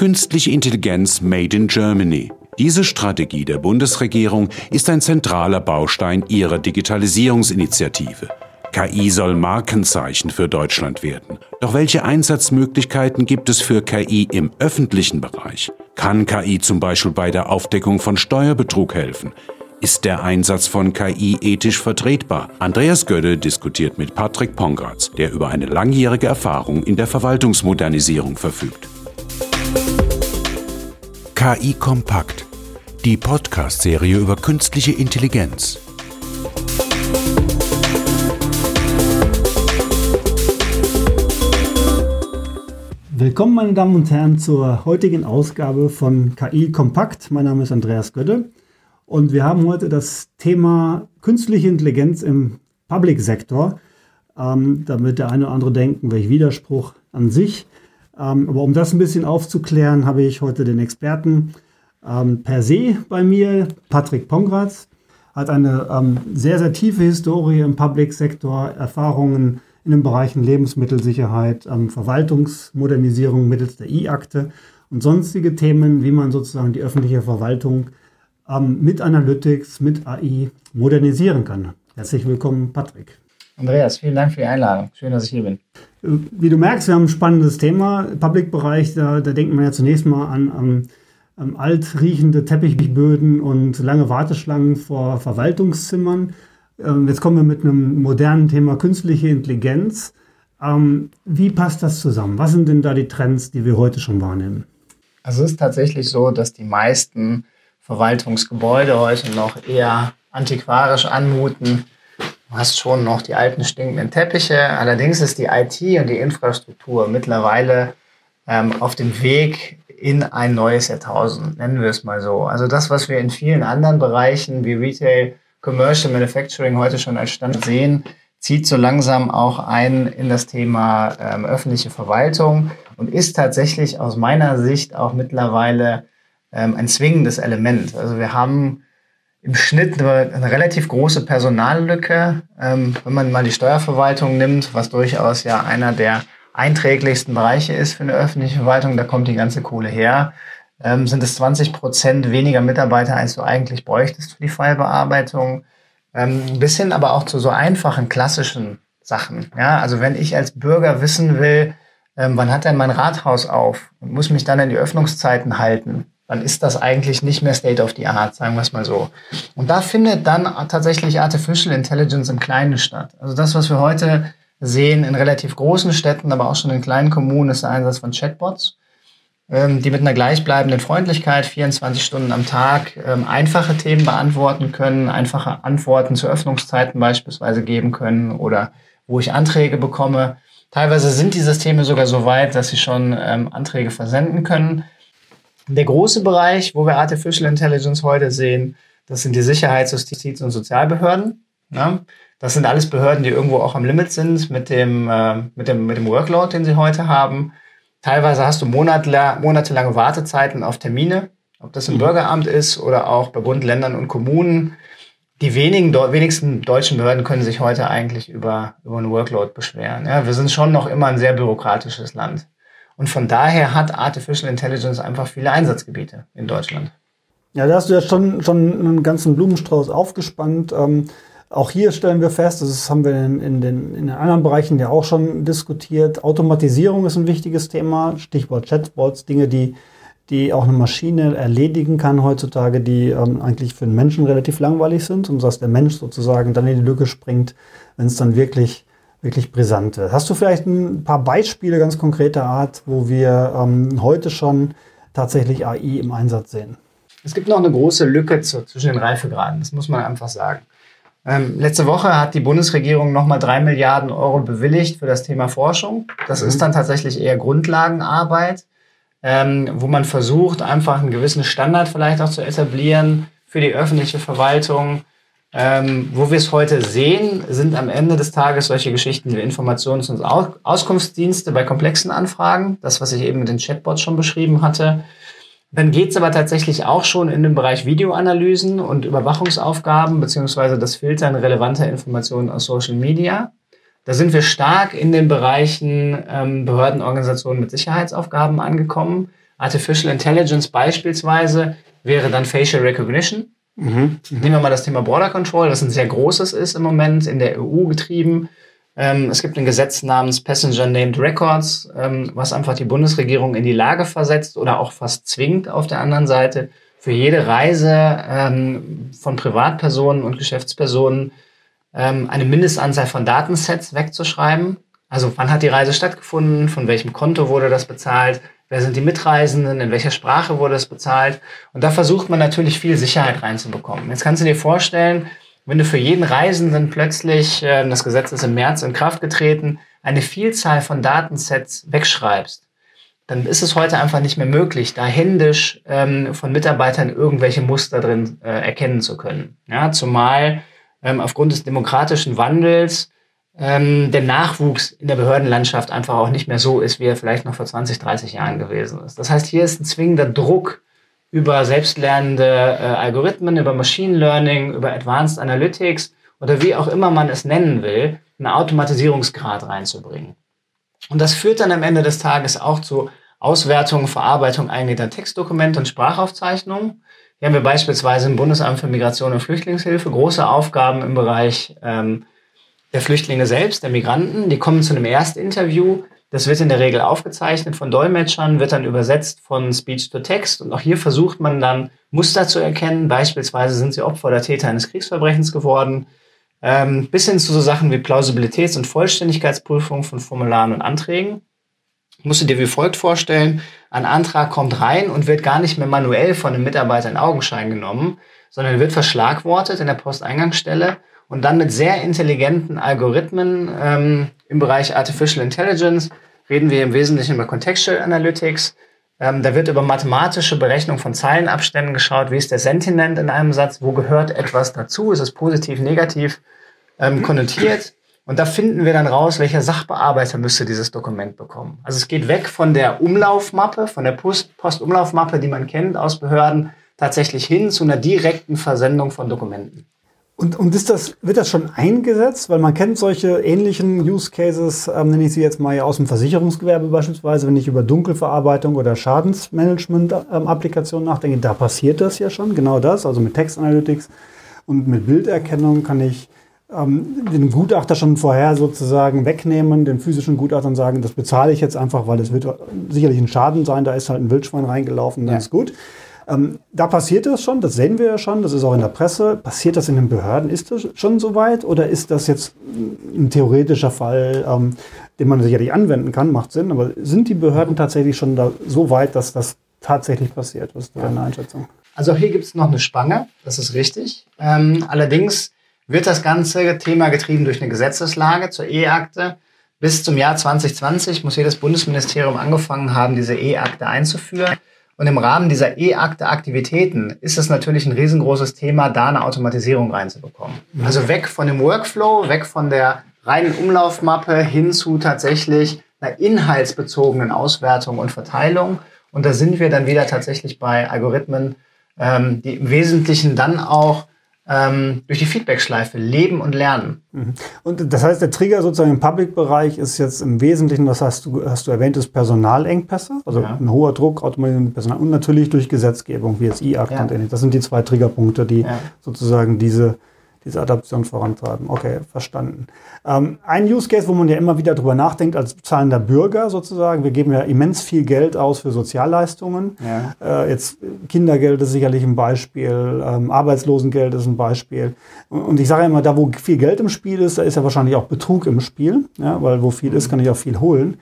Künstliche Intelligenz Made in Germany. Diese Strategie der Bundesregierung ist ein zentraler Baustein ihrer Digitalisierungsinitiative. KI soll Markenzeichen für Deutschland werden. Doch welche Einsatzmöglichkeiten gibt es für KI im öffentlichen Bereich? Kann KI zum Beispiel bei der Aufdeckung von Steuerbetrug helfen? Ist der Einsatz von KI ethisch vertretbar? Andreas Gödde diskutiert mit Patrick Pongratz, der über eine langjährige Erfahrung in der Verwaltungsmodernisierung verfügt. KI Kompakt, die Podcast-Serie über künstliche Intelligenz. Willkommen, meine Damen und Herren, zur heutigen Ausgabe von KI Kompakt. Mein Name ist Andreas Gödde und wir haben heute das Thema künstliche Intelligenz im Public-Sektor. Ähm, damit der eine oder andere denken, welch Widerspruch an sich. Ähm, aber um das ein bisschen aufzuklären, habe ich heute den Experten ähm, per se bei mir, Patrick Pongratz. Hat eine ähm, sehr, sehr tiefe Historie im Public-Sektor, Erfahrungen in den Bereichen Lebensmittelsicherheit, Verwaltungsmodernisierung mittels der E-Akte und sonstige Themen, wie man sozusagen die öffentliche Verwaltung mit Analytics, mit AI modernisieren kann. Herzlich willkommen, Patrick. Andreas, vielen Dank für die Einladung. Schön, dass ich hier bin. Wie du merkst, wir haben ein spannendes Thema. Public-Bereich, da, da denkt man ja zunächst mal an, an, an altriechende Teppichböden und lange Warteschlangen vor Verwaltungszimmern. Ähm, jetzt kommen wir mit einem modernen Thema künstliche Intelligenz. Ähm, wie passt das zusammen? Was sind denn da die Trends, die wir heute schon wahrnehmen? Also es ist tatsächlich so, dass die meisten Verwaltungsgebäude heute noch eher antiquarisch anmuten. Du hast schon noch die alten stinkenden Teppiche. Allerdings ist die IT und die Infrastruktur mittlerweile ähm, auf dem Weg in ein neues Jahrtausend, nennen wir es mal so. Also das, was wir in vielen anderen Bereichen wie Retail, Commercial Manufacturing heute schon als Stand sehen, zieht so langsam auch ein in das Thema ähm, öffentliche Verwaltung und ist tatsächlich aus meiner Sicht auch mittlerweile ähm, ein zwingendes Element. Also wir haben im Schnitt eine, eine relativ große Personallücke. Ähm, wenn man mal die Steuerverwaltung nimmt, was durchaus ja einer der einträglichsten Bereiche ist für eine öffentliche Verwaltung, da kommt die ganze Kohle her, ähm, sind es 20 Prozent weniger Mitarbeiter, als du eigentlich bräuchtest für die Fallbearbeitung. Ähm, bis hin aber auch zu so einfachen, klassischen Sachen. Ja, also wenn ich als Bürger wissen will, ähm, wann hat denn mein Rathaus auf und muss mich dann in die Öffnungszeiten halten, dann ist das eigentlich nicht mehr State of the Art, sagen wir es mal so. Und da findet dann tatsächlich Artificial Intelligence im Kleinen statt. Also das, was wir heute sehen in relativ großen Städten, aber auch schon in kleinen Kommunen, ist der Einsatz von Chatbots, ähm, die mit einer gleichbleibenden Freundlichkeit 24 Stunden am Tag ähm, einfache Themen beantworten können, einfache Antworten zu Öffnungszeiten beispielsweise geben können oder wo ich Anträge bekomme. Teilweise sind die Systeme sogar so weit, dass sie schon ähm, Anträge versenden können. Der große Bereich, wo wir Artificial Intelligence heute sehen, das sind die Sicherheits-, Justiz- und Sozialbehörden. Ja? Das sind alles Behörden, die irgendwo auch am Limit sind mit dem, äh, mit dem, mit dem Workload, den sie heute haben. Teilweise hast du monatela monatelange Wartezeiten auf Termine, ob das im mhm. Bürgeramt ist oder auch bei Bund, Ländern und Kommunen. Die wenigen, wenigsten deutschen Behörden können sich heute eigentlich über, über einen Workload beschweren. Ja, wir sind schon noch immer ein sehr bürokratisches Land. Und von daher hat Artificial Intelligence einfach viele Einsatzgebiete in Deutschland. Ja, da hast du ja schon, schon einen ganzen Blumenstrauß aufgespannt. Ähm, auch hier stellen wir fest, das haben wir in, in, den, in den anderen Bereichen ja auch schon diskutiert. Automatisierung ist ein wichtiges Thema. Stichwort Chatbots, Dinge, die, die auch eine Maschine erledigen kann heutzutage, die ähm, eigentlich für den Menschen relativ langweilig sind und dass der Mensch sozusagen dann in die Lücke springt, wenn es dann wirklich wirklich brisant wird. Hast du vielleicht ein paar Beispiele ganz konkreter Art, wo wir ähm, heute schon tatsächlich AI im Einsatz sehen? Es gibt noch eine große Lücke zu, zwischen den Reifegraden, das muss man einfach sagen. Ähm, letzte Woche hat die Bundesregierung nochmal drei Milliarden Euro bewilligt für das Thema Forschung. Das mhm. ist dann tatsächlich eher Grundlagenarbeit, ähm, wo man versucht, einfach einen gewissen Standard vielleicht auch zu etablieren für die öffentliche Verwaltung, ähm, wo wir es heute sehen, sind am Ende des Tages solche Geschichten wie Informations- und Auskunftsdienste bei komplexen Anfragen, das, was ich eben mit den Chatbots schon beschrieben hatte. Dann geht es aber tatsächlich auch schon in den Bereich Videoanalysen und Überwachungsaufgaben beziehungsweise das Filtern relevanter Informationen aus Social Media. Da sind wir stark in den Bereichen ähm, Behördenorganisationen mit Sicherheitsaufgaben angekommen. Artificial Intelligence beispielsweise wäre dann Facial Recognition. Mhm. Nehmen wir mal das Thema Border Control, das ein sehr großes ist im Moment in der EU getrieben. Ähm, es gibt ein Gesetz namens Passenger Named Records, ähm, was einfach die Bundesregierung in die Lage versetzt oder auch fast zwingt auf der anderen Seite, für jede Reise ähm, von Privatpersonen und Geschäftspersonen ähm, eine Mindestanzahl von Datensets wegzuschreiben. Also wann hat die Reise stattgefunden, von welchem Konto wurde das bezahlt, wer sind die Mitreisenden, in welcher Sprache wurde es bezahlt. Und da versucht man natürlich viel Sicherheit reinzubekommen. Jetzt kannst du dir vorstellen, wenn du für jeden Reisenden plötzlich, äh, das Gesetz ist im März in Kraft getreten, eine Vielzahl von Datensets wegschreibst, dann ist es heute einfach nicht mehr möglich, da händisch ähm, von Mitarbeitern irgendwelche Muster drin äh, erkennen zu können. Ja, zumal ähm, aufgrund des demokratischen Wandels ähm, der Nachwuchs in der Behördenlandschaft einfach auch nicht mehr so ist, wie er vielleicht noch vor 20, 30 Jahren gewesen ist. Das heißt, hier ist ein zwingender Druck über selbstlernende äh, Algorithmen, über Machine Learning, über Advanced Analytics oder wie auch immer man es nennen will, einen Automatisierungsgrad reinzubringen. Und das führt dann am Ende des Tages auch zu Auswertung, Verarbeitung eigener Textdokumente und Sprachaufzeichnungen. Hier haben wir beispielsweise im Bundesamt für Migration und Flüchtlingshilfe große Aufgaben im Bereich ähm, der Flüchtlinge selbst, der Migranten. Die kommen zu einem Erstinterview, das wird in der Regel aufgezeichnet von Dolmetschern, wird dann übersetzt von Speech to Text und auch hier versucht man dann Muster zu erkennen. Beispielsweise sind sie Opfer oder Täter eines Kriegsverbrechens geworden, ähm, bis hin zu so Sachen wie Plausibilitäts- und Vollständigkeitsprüfung von Formularen und Anträgen. Musst du dir wie folgt vorstellen, ein Antrag kommt rein und wird gar nicht mehr manuell von einem Mitarbeiter in Augenschein genommen, sondern wird verschlagwortet in der Posteingangsstelle und dann mit sehr intelligenten Algorithmen ähm, im Bereich Artificial Intelligence reden wir im Wesentlichen über Contextual Analytics. Ähm, da wird über mathematische Berechnung von Zeilenabständen geschaut, wie ist der Sentiment in einem Satz, wo gehört etwas dazu, ist es positiv, negativ ähm, konnotiert. Und da finden wir dann raus, welcher Sachbearbeiter müsste dieses Dokument bekommen. Also es geht weg von der Umlaufmappe, von der Post-Umlaufmappe, die man kennt aus Behörden, tatsächlich hin zu einer direkten Versendung von Dokumenten. Und, und ist das, wird das schon eingesetzt? Weil man kennt solche ähnlichen Use Cases, ähm, nenne ich sie jetzt mal aus dem Versicherungsgewerbe beispielsweise, wenn ich über Dunkelverarbeitung oder Schadensmanagement-Applikationen ähm, nachdenke, da passiert das ja schon, genau das. Also mit Textanalytics und mit Bilderkennung kann ich ähm, den Gutachter schon vorher sozusagen wegnehmen, den physischen Gutachtern sagen, das bezahle ich jetzt einfach, weil es wird sicherlich ein Schaden sein, da ist halt ein Wildschwein reingelaufen, dann ja. ist gut. Ähm, da passiert das schon, das sehen wir ja schon, das ist auch in der Presse. Passiert das in den Behörden? Ist das schon so weit oder ist das jetzt ein theoretischer Fall, ähm, den man sicherlich anwenden kann, macht Sinn, aber sind die Behörden tatsächlich schon da so weit, dass das tatsächlich passiert? Was ist deine Einschätzung? Also hier gibt es noch eine Spange, das ist richtig. Ähm, allerdings wird das ganze Thema getrieben durch eine Gesetzeslage zur E-Akte. Bis zum Jahr 2020 muss jedes Bundesministerium angefangen haben, diese E-Akte einzuführen. Und im Rahmen dieser E-Akte-Aktivitäten ist es natürlich ein riesengroßes Thema, da eine Automatisierung reinzubekommen. Mhm. Also weg von dem Workflow, weg von der reinen Umlaufmappe hin zu tatsächlich einer inhaltsbezogenen Auswertung und Verteilung. Und da sind wir dann wieder tatsächlich bei Algorithmen, ähm, die im Wesentlichen dann auch ähm, durch die Feedback-Schleife leben und lernen. Mhm. Und das heißt, der Trigger sozusagen im Public-Bereich ist jetzt im Wesentlichen, das hast du, hast du erwähnt, ist Personalengpässe, also ja. ein hoher Druck, automatisiertes Personal und natürlich durch Gesetzgebung, wie jetzt E-Akt ja. und ähnliches. Das sind die zwei Triggerpunkte, die ja. sozusagen diese diese Adaption vorantreiben. Okay, verstanden. Ähm, ein Use Case, wo man ja immer wieder drüber nachdenkt, als zahlender Bürger sozusagen, wir geben ja immens viel Geld aus für Sozialleistungen. Ja. Äh, jetzt Kindergeld ist sicherlich ein Beispiel, ähm, Arbeitslosengeld ist ein Beispiel. Und, und ich sage immer, da wo viel Geld im Spiel ist, da ist ja wahrscheinlich auch Betrug im Spiel, ja, weil wo viel ist, kann ich auch viel holen.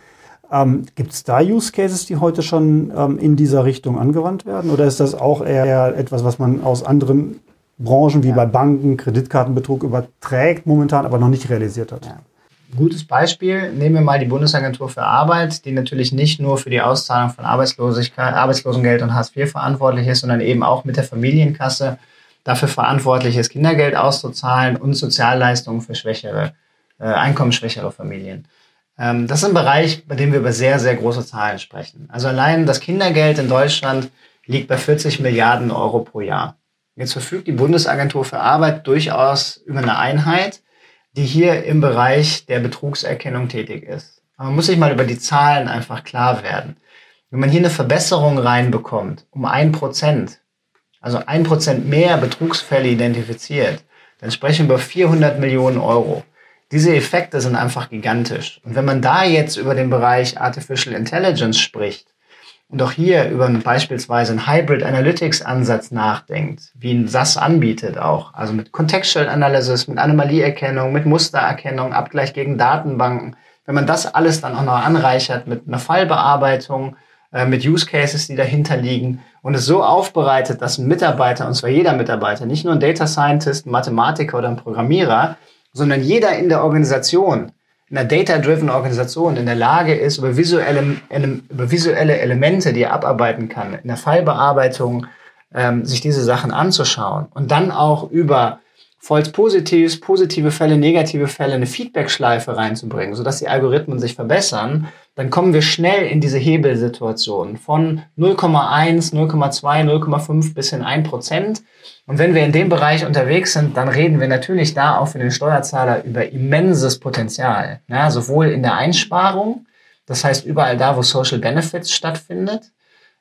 Ähm, Gibt es da Use Cases, die heute schon ähm, in dieser Richtung angewandt werden? Oder ist das auch eher etwas, was man aus anderen Branchen wie ja. bei Banken, Kreditkartenbetrug überträgt momentan, aber noch nicht realisiert hat. Ja. Gutes Beispiel, nehmen wir mal die Bundesagentur für Arbeit, die natürlich nicht nur für die Auszahlung von Arbeitslosigkeit, Arbeitslosengeld und Hartz IV verantwortlich ist, sondern eben auch mit der Familienkasse dafür verantwortlich ist, Kindergeld auszuzahlen und Sozialleistungen für schwächere, äh, einkommensschwächere Familien. Ähm, das ist ein Bereich, bei dem wir über sehr, sehr große Zahlen sprechen. Also allein das Kindergeld in Deutschland liegt bei 40 Milliarden Euro pro Jahr. Jetzt verfügt die Bundesagentur für Arbeit durchaus über eine Einheit, die hier im Bereich der Betrugserkennung tätig ist. Man muss sich mal über die Zahlen einfach klar werden. Wenn man hier eine Verbesserung reinbekommt, um ein Prozent, also ein Prozent mehr Betrugsfälle identifiziert, dann sprechen wir über 400 Millionen Euro. Diese Effekte sind einfach gigantisch. Und wenn man da jetzt über den Bereich Artificial Intelligence spricht und auch hier über beispielsweise einen Hybrid Analytics Ansatz nachdenkt, wie ein SAS anbietet auch, also mit Contextual Analysis, mit Anomalieerkennung, mit Mustererkennung, Abgleich gegen Datenbanken, wenn man das alles dann auch noch anreichert mit einer Fallbearbeitung, äh, mit Use Cases, die dahinter liegen und es so aufbereitet, dass ein Mitarbeiter, und zwar jeder Mitarbeiter, nicht nur ein Data Scientist, ein Mathematiker oder ein Programmierer, sondern jeder in der Organisation, einer data-driven Organisation in der Lage ist, über visuelle, über visuelle Elemente, die er abarbeiten kann, in der Fallbearbeitung, ähm, sich diese Sachen anzuschauen und dann auch über False Positives, positive Fälle, negative Fälle, eine Feedback-Schleife reinzubringen, sodass die Algorithmen sich verbessern, dann kommen wir schnell in diese Hebelsituation von 0,1, 0,2, 0,5 bis in 1 Prozent. Und wenn wir in dem Bereich unterwegs sind, dann reden wir natürlich da auch für den Steuerzahler über immenses Potenzial. Ja, sowohl in der Einsparung, das heißt überall da, wo Social Benefits stattfindet,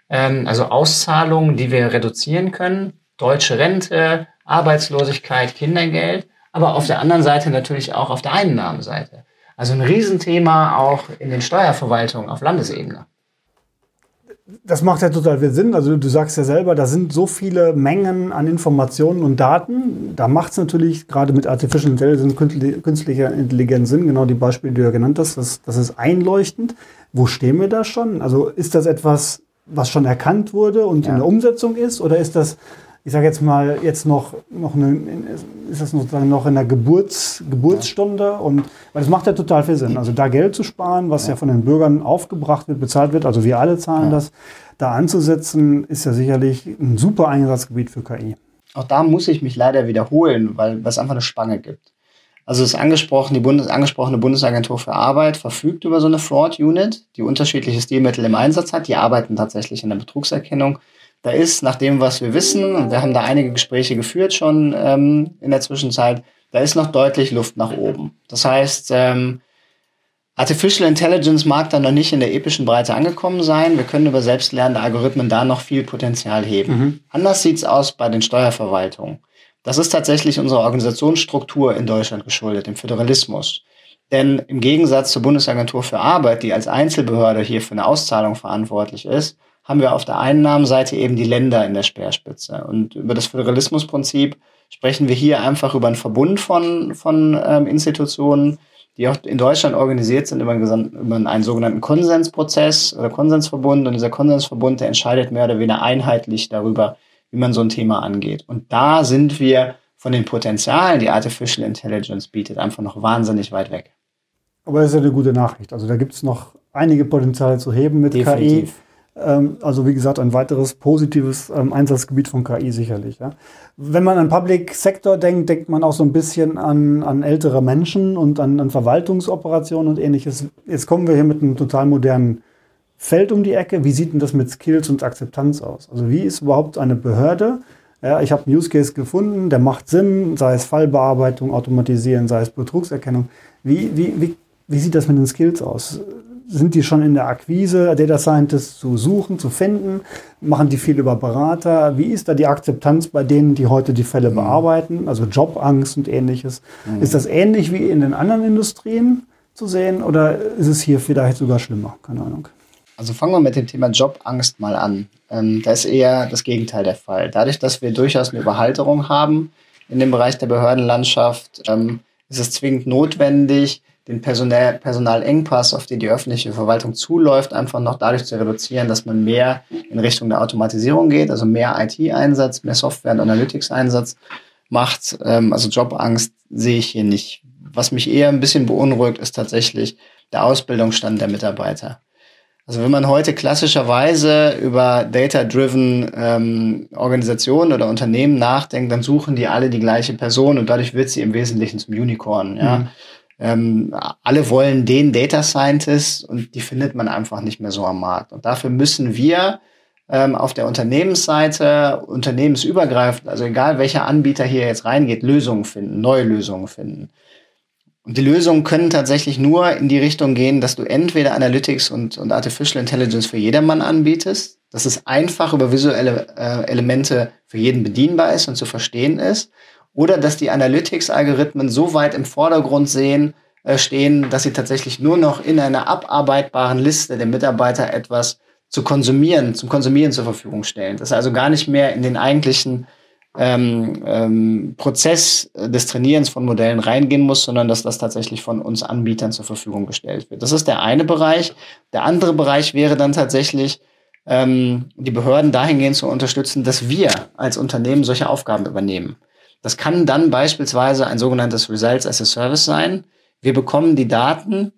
ähm, also Auszahlungen, die wir reduzieren können, deutsche Rente, Arbeitslosigkeit, Kindergeld, aber auf der anderen Seite natürlich auch auf der Einnahmenseite. Also ein Riesenthema auch in den Steuerverwaltungen auf Landesebene. Das macht ja total viel Sinn. Also du sagst ja selber, da sind so viele Mengen an Informationen und Daten. Da macht es natürlich gerade mit Artificial Intelligence, künstlicher Intelligenz Sinn, genau die Beispiele, die du ja genannt hast, das, das ist einleuchtend. Wo stehen wir da schon? Also ist das etwas, was schon erkannt wurde und ja. in der Umsetzung ist? Oder ist das ich sage jetzt mal, jetzt noch, noch eine, ist das sozusagen noch in der Geburts, Geburtsstunde ja. und weil das macht ja total viel Sinn. Also da Geld zu sparen, was ja, ja von den Bürgern aufgebracht wird, bezahlt wird, also wir alle zahlen ja. das, da anzusetzen, ist ja sicherlich ein super Einsatzgebiet für KI. Auch da muss ich mich leider wiederholen, weil es einfach eine Spange gibt. Also das angesprochen, die Bundes, angesprochene Bundesagentur für Arbeit verfügt über so eine Fraud Unit, die unterschiedliche Stilmittel im Einsatz hat. Die arbeiten tatsächlich in der Betrugserkennung da ist, nach dem, was wir wissen, und wir haben da einige Gespräche geführt schon ähm, in der Zwischenzeit, da ist noch deutlich Luft nach oben. Das heißt, ähm, Artificial Intelligence mag da noch nicht in der epischen Breite angekommen sein. Wir können über selbstlernende Algorithmen da noch viel Potenzial heben. Mhm. Anders sieht's aus bei den Steuerverwaltungen. Das ist tatsächlich unserer Organisationsstruktur in Deutschland geschuldet, dem Föderalismus. Denn im Gegensatz zur Bundesagentur für Arbeit, die als Einzelbehörde hier für eine Auszahlung verantwortlich ist, haben wir auf der Einnahmenseite eben die Länder in der Speerspitze. Und über das Föderalismusprinzip sprechen wir hier einfach über einen Verbund von, von ähm, Institutionen, die auch in Deutschland organisiert sind über einen, über einen sogenannten Konsensprozess oder Konsensverbund. Und dieser Konsensverbund, der entscheidet mehr oder weniger einheitlich darüber, wie man so ein Thema angeht. Und da sind wir von den Potenzialen, die Artificial Intelligence bietet, einfach noch wahnsinnig weit weg. Aber das ist ja eine gute Nachricht. Also da gibt es noch einige Potenziale zu heben mit Definitiv. KI. Ähm, also wie gesagt, ein weiteres positives ähm, Einsatzgebiet von KI sicherlich. Ja. Wenn man an Public Sector denkt, denkt man auch so ein bisschen an, an ältere Menschen und an, an Verwaltungsoperationen und ähnliches. Jetzt kommen wir hier mit einem total modernen Feld um die Ecke. Wie sieht denn das mit Skills und Akzeptanz aus? Also wie ist überhaupt eine Behörde? Ja, ich habe einen Use Case gefunden, der macht Sinn, sei es Fallbearbeitung, Automatisieren, sei es Betrugserkennung. Wie, wie, wie, wie sieht das mit den Skills aus? Sind die schon in der Akquise, Data Scientists zu suchen, zu finden? Machen die viel über Berater? Wie ist da die Akzeptanz bei denen, die heute die Fälle mhm. bearbeiten? Also Jobangst und ähnliches. Mhm. Ist das ähnlich wie in den anderen Industrien zu sehen oder ist es hier vielleicht sogar schlimmer? Keine Ahnung. Also fangen wir mit dem Thema Jobangst mal an. Ähm, da ist eher das Gegenteil der Fall. Dadurch, dass wir durchaus eine Überhalterung haben in dem Bereich der Behördenlandschaft, ähm, ist es zwingend notwendig, den Personal, Personalengpass, auf den die öffentliche Verwaltung zuläuft, einfach noch dadurch zu reduzieren, dass man mehr in Richtung der Automatisierung geht, also mehr IT-Einsatz, mehr Software- und Analytics-Einsatz macht. Ähm, also Jobangst sehe ich hier nicht. Was mich eher ein bisschen beunruhigt, ist tatsächlich der Ausbildungsstand der Mitarbeiter. Also wenn man heute klassischerweise über Data-Driven ähm, Organisationen oder Unternehmen nachdenkt, dann suchen die alle die gleiche Person und dadurch wird sie im Wesentlichen zum Unicorn. Ja? Mhm. Ähm, alle wollen den Data Scientist und die findet man einfach nicht mehr so am Markt. Und dafür müssen wir ähm, auf der Unternehmensseite unternehmensübergreifend, also egal welcher Anbieter hier jetzt reingeht, Lösungen finden, neue Lösungen finden. Und die Lösungen können tatsächlich nur in die Richtung gehen, dass du entweder Analytics und, und Artificial Intelligence für jedermann anbietest, dass es einfach über visuelle äh, Elemente für jeden bedienbar ist und zu verstehen ist, oder dass die Analytics-Algorithmen so weit im Vordergrund sehen, äh, stehen, dass sie tatsächlich nur noch in einer abarbeitbaren Liste der Mitarbeiter etwas zu konsumieren, zum Konsumieren zur Verfügung stellen. Das ist also gar nicht mehr in den eigentlichen ähm, ähm, Prozess des Trainierens von Modellen reingehen muss, sondern dass das tatsächlich von uns Anbietern zur Verfügung gestellt wird. Das ist der eine Bereich. Der andere Bereich wäre dann tatsächlich, ähm, die Behörden dahingehend zu unterstützen, dass wir als Unternehmen solche Aufgaben übernehmen. Das kann dann beispielsweise ein sogenanntes Results as a Service sein. Wir bekommen die Daten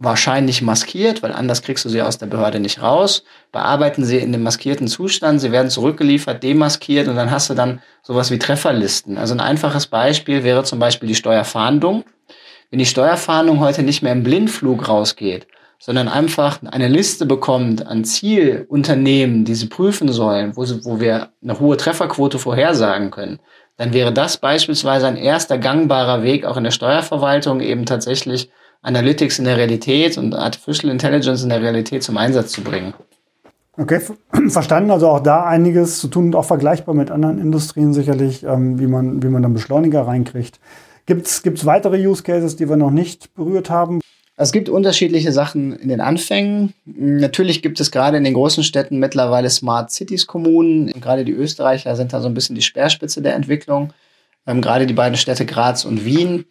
wahrscheinlich maskiert, weil anders kriegst du sie aus der Behörde nicht raus. Bearbeiten sie in dem maskierten Zustand, sie werden zurückgeliefert, demaskiert und dann hast du dann sowas wie Trefferlisten. Also ein einfaches Beispiel wäre zum Beispiel die Steuerfahndung. Wenn die Steuerfahndung heute nicht mehr im Blindflug rausgeht, sondern einfach eine Liste bekommt an Zielunternehmen, die sie prüfen sollen, wo, sie, wo wir eine hohe Trefferquote vorhersagen können, dann wäre das beispielsweise ein erster gangbarer Weg auch in der Steuerverwaltung eben tatsächlich Analytics in der Realität und Artificial Intelligence in der Realität zum Einsatz zu bringen. Okay, verstanden. Also auch da einiges zu tun und auch vergleichbar mit anderen Industrien sicherlich, ähm, wie, man, wie man dann Beschleuniger reinkriegt. Gibt es weitere Use Cases, die wir noch nicht berührt haben? Es gibt unterschiedliche Sachen in den Anfängen. Natürlich gibt es gerade in den großen Städten mittlerweile Smart Cities Kommunen. Gerade die Österreicher sind da so ein bisschen die Speerspitze der Entwicklung. Ähm, gerade die beiden Städte Graz und Wien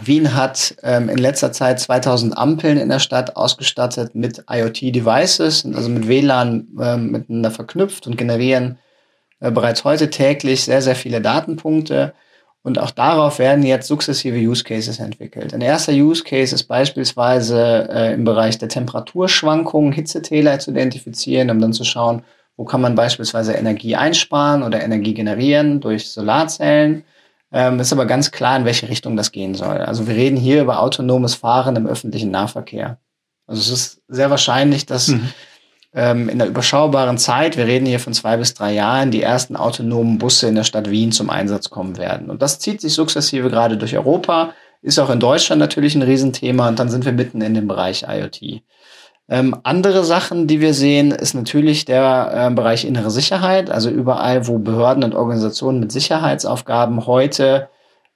Wien hat ähm, in letzter Zeit 2000 Ampeln in der Stadt ausgestattet mit IoT-Devices, also mit WLAN äh, miteinander verknüpft und generieren äh, bereits heute täglich sehr, sehr viele Datenpunkte. Und auch darauf werden jetzt sukzessive Use Cases entwickelt. Ein erster Use Case ist beispielsweise äh, im Bereich der Temperaturschwankungen Hitzetäler zu identifizieren, um dann zu schauen, wo kann man beispielsweise Energie einsparen oder Energie generieren durch Solarzellen. Ähm, ist aber ganz klar, in welche Richtung das gehen soll. Also wir reden hier über autonomes Fahren im öffentlichen Nahverkehr. Also es ist sehr wahrscheinlich, dass mhm. Ähm, in der überschaubaren Zeit, wir reden hier von zwei bis drei Jahren, die ersten autonomen Busse in der Stadt Wien zum Einsatz kommen werden. Und das zieht sich sukzessive gerade durch Europa, ist auch in Deutschland natürlich ein Riesenthema und dann sind wir mitten in dem Bereich IoT. Ähm, andere Sachen, die wir sehen, ist natürlich der äh, Bereich innere Sicherheit. Also überall, wo Behörden und Organisationen mit Sicherheitsaufgaben heute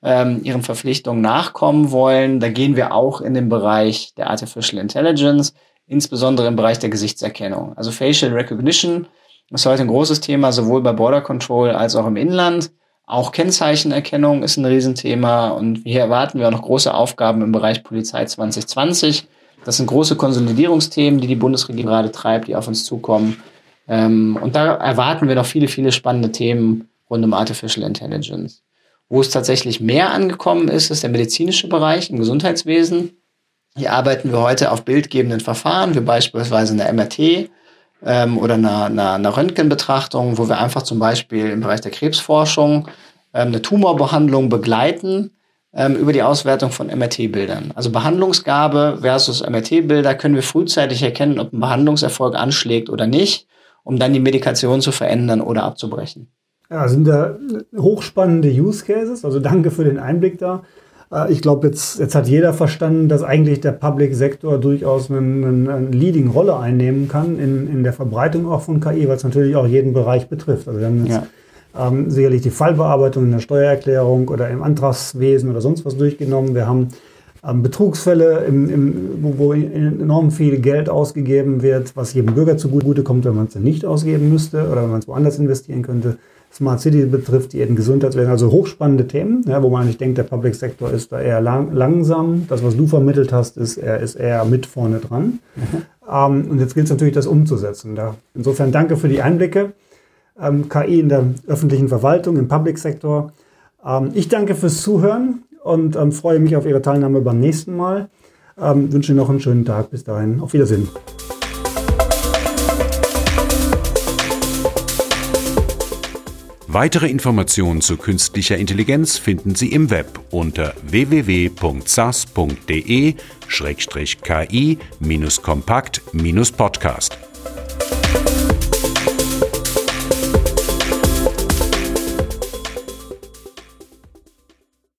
ähm, ihren Verpflichtungen nachkommen wollen, da gehen wir auch in den Bereich der Artificial Intelligence, insbesondere im Bereich der Gesichtserkennung. Also Facial Recognition ist heute ein großes Thema, sowohl bei Border Control als auch im Inland. Auch Kennzeichenerkennung ist ein Riesenthema und hier erwarten wir auch noch große Aufgaben im Bereich Polizei 2020 das sind große Konsolidierungsthemen, die die Bundesregierung gerade treibt, die auf uns zukommen. Ähm, und da erwarten wir noch viele, viele spannende Themen rund um Artificial Intelligence. Wo es tatsächlich mehr angekommen ist, ist der medizinische Bereich im Gesundheitswesen. Hier arbeiten wir heute auf bildgebenden Verfahren, wie beispielsweise eine MRT ähm, oder einer, einer, einer Röntgenbetrachtung, wo wir einfach zum Beispiel im Bereich der Krebsforschung ähm, eine Tumorbehandlung begleiten ähm, über die Auswertung von MRT-Bildern. Also Behandlungsgabe versus MRT-Bilder können wir frühzeitig erkennen, ob ein Behandlungserfolg anschlägt oder nicht, um dann die Medikation zu verändern oder abzubrechen. Ja, sind da hochspannende Use Cases. Also danke für den Einblick da. Äh, ich glaube, jetzt, jetzt hat jeder verstanden, dass eigentlich der Public Sektor durchaus eine, eine Leading-Rolle einnehmen kann in, in der Verbreitung auch von KI, weil es natürlich auch jeden Bereich betrifft. Also wir haben jetzt ja ähm, sicherlich die Fallbearbeitung in der Steuererklärung oder im Antragswesen oder sonst was durchgenommen. Wir haben ähm, Betrugsfälle, im, im, wo, wo, enorm viel Geld ausgegeben wird, was jedem Bürger zugute kommt, wenn man es nicht ausgeben müsste oder wenn man es woanders investieren könnte. Smart City betrifft die Gesundheitswesen, also hochspannende Themen, ja, wo man eigentlich denkt, der Public Sector ist da eher lang, langsam. Das, was du vermittelt hast, ist, er ist eher mit vorne dran. Mhm. Ähm, und jetzt gilt es natürlich, das umzusetzen. Da, insofern danke für die Einblicke ähm, KI in der öffentlichen Verwaltung, im Public Sektor. Ähm, ich danke fürs Zuhören und ähm, freue mich auf Ihre Teilnahme beim nächsten Mal. Ähm, wünsche Ihnen noch einen schönen Tag. Bis dahin. Auf Wiedersehen. Weitere Informationen zu künstlicher Intelligenz finden Sie im Web unter www.sas.de-ki-kompakt-podcast.